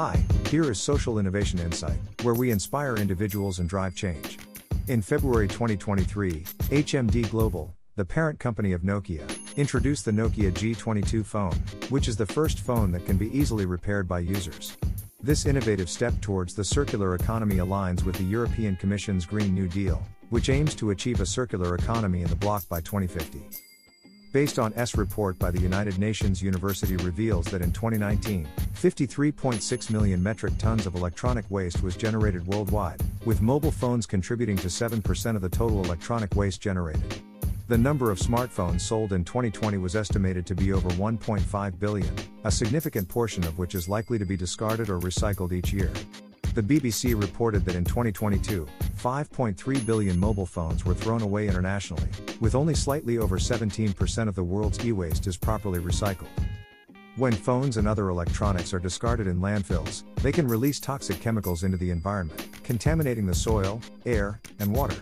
Hi, here is Social Innovation Insight, where we inspire individuals and drive change. In February 2023, HMD Global, the parent company of Nokia, introduced the Nokia G22 phone, which is the first phone that can be easily repaired by users. This innovative step towards the circular economy aligns with the European Commission's Green New Deal, which aims to achieve a circular economy in the bloc by 2050. Based on S report by the United Nations University reveals that in 2019, 53.6 million metric tons of electronic waste was generated worldwide, with mobile phones contributing to 7% of the total electronic waste generated. The number of smartphones sold in 2020 was estimated to be over 1.5 billion, a significant portion of which is likely to be discarded or recycled each year. The BBC reported that in 2022, 5.3 billion mobile phones were thrown away internationally, with only slightly over 17% of the world's e waste is properly recycled. When phones and other electronics are discarded in landfills, they can release toxic chemicals into the environment, contaminating the soil, air, and water.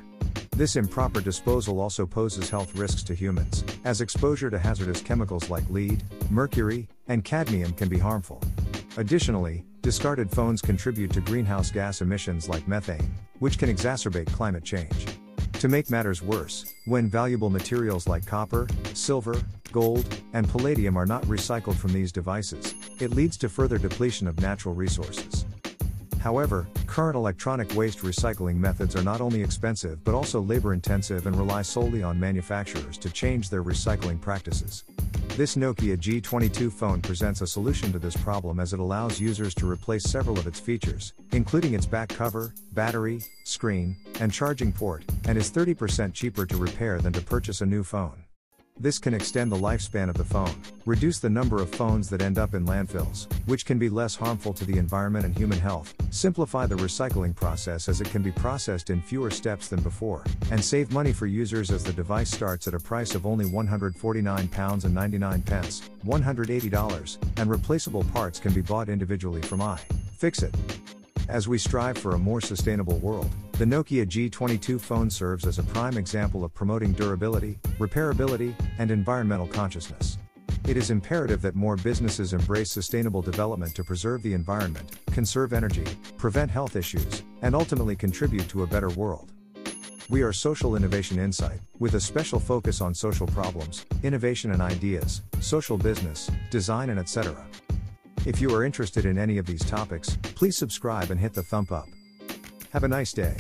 This improper disposal also poses health risks to humans, as exposure to hazardous chemicals like lead, mercury, and cadmium can be harmful. Additionally, discarded phones contribute to greenhouse gas emissions like methane, which can exacerbate climate change. To make matters worse, when valuable materials like copper, silver, gold, and palladium are not recycled from these devices, it leads to further depletion of natural resources. However, current electronic waste recycling methods are not only expensive but also labor intensive and rely solely on manufacturers to change their recycling practices. This Nokia G22 phone presents a solution to this problem as it allows users to replace several of its features, including its back cover, battery, screen, and charging port, and is 30% cheaper to repair than to purchase a new phone. This can extend the lifespan of the phone, reduce the number of phones that end up in landfills, which can be less harmful to the environment and human health, simplify the recycling process as it can be processed in fewer steps than before, and save money for users as the device starts at a price of only £149.99, $180, and replaceable parts can be bought individually from iFixit. As we strive for a more sustainable world, the Nokia G22 phone serves as a prime example of promoting durability, repairability, and environmental consciousness. It is imperative that more businesses embrace sustainable development to preserve the environment, conserve energy, prevent health issues, and ultimately contribute to a better world. We are Social Innovation Insight, with a special focus on social problems, innovation and ideas, social business, design, and etc. If you are interested in any of these topics, please subscribe and hit the thumb up. Have a nice day.